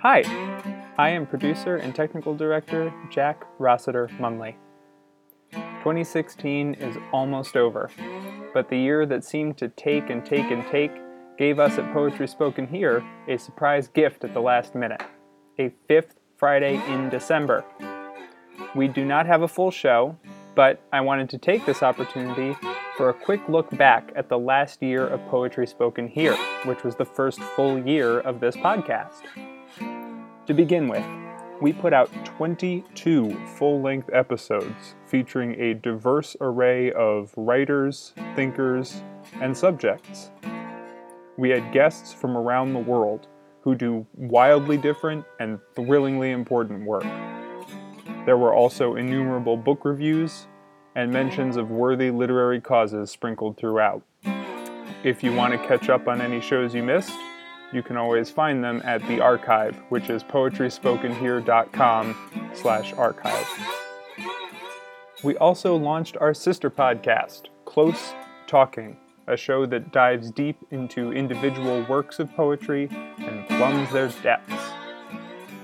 Hi, I am producer and technical director Jack Rossiter Munley. 2016 is almost over, but the year that seemed to take and take and take gave us at Poetry Spoken Here a surprise gift at the last minute a fifth Friday in December. We do not have a full show, but I wanted to take this opportunity for a quick look back at the last year of Poetry Spoken Here, which was the first full year of this podcast. To begin with, we put out 22 full length episodes featuring a diverse array of writers, thinkers, and subjects. We had guests from around the world who do wildly different and thrillingly important work. There were also innumerable book reviews and mentions of worthy literary causes sprinkled throughout. If you want to catch up on any shows you missed, you can always find them at the archive, which is poetryspokenhere.com slash archive. We also launched our sister podcast, Close Talking, a show that dives deep into individual works of poetry and plumbs their depths.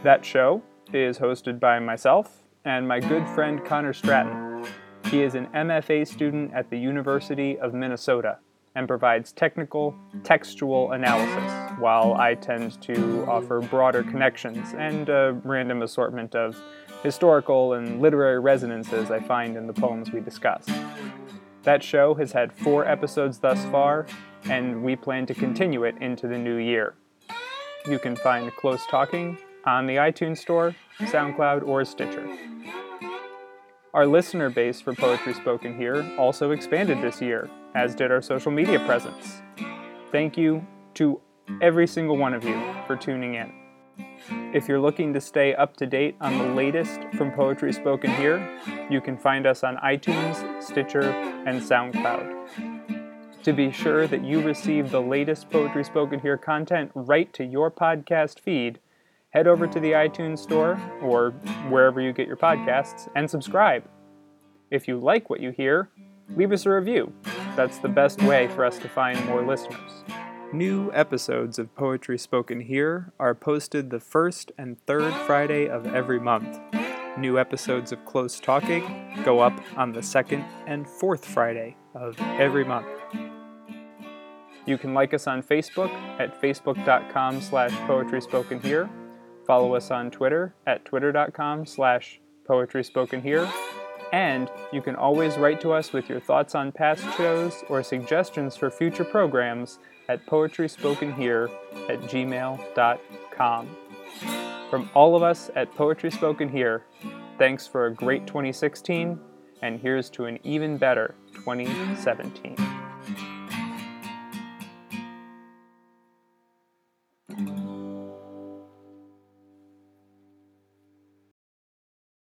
That show is hosted by myself and my good friend Connor Stratton. He is an MFA student at the University of Minnesota and provides technical, textual analysis, while I tend to offer broader connections and a random assortment of historical and literary resonances I find in the poems we discuss. That show has had four episodes thus far, and we plan to continue it into the new year. You can find Close Talking on the iTunes Store, SoundCloud, or Stitcher. Our listener base for Poetry Spoken Here also expanded this year, as did our social media presence. Thank you to every single one of you for tuning in. If you're looking to stay up to date on the latest from Poetry Spoken Here, you can find us on iTunes, Stitcher, and SoundCloud. To be sure that you receive the latest Poetry Spoken Here content right to your podcast feed, head over to the iTunes Store or wherever you get your podcasts and subscribe. If you like what you hear, leave us a review. That's the best way for us to find more listeners. New episodes of Poetry Spoken Here are posted the first and third Friday of every month. New episodes of Close Talking go up on the second and fourth Friday of every month. You can like us on Facebook at facebook.com slash poetry spoken here Follow us on Twitter at twitter.com slash poetry spoken here. And you can always write to us with your thoughts on past shows or suggestions for future programs at poetryspokenhere at gmail.com. From all of us at Poetry Spoken Here, thanks for a great 2016, and here's to an even better 2017.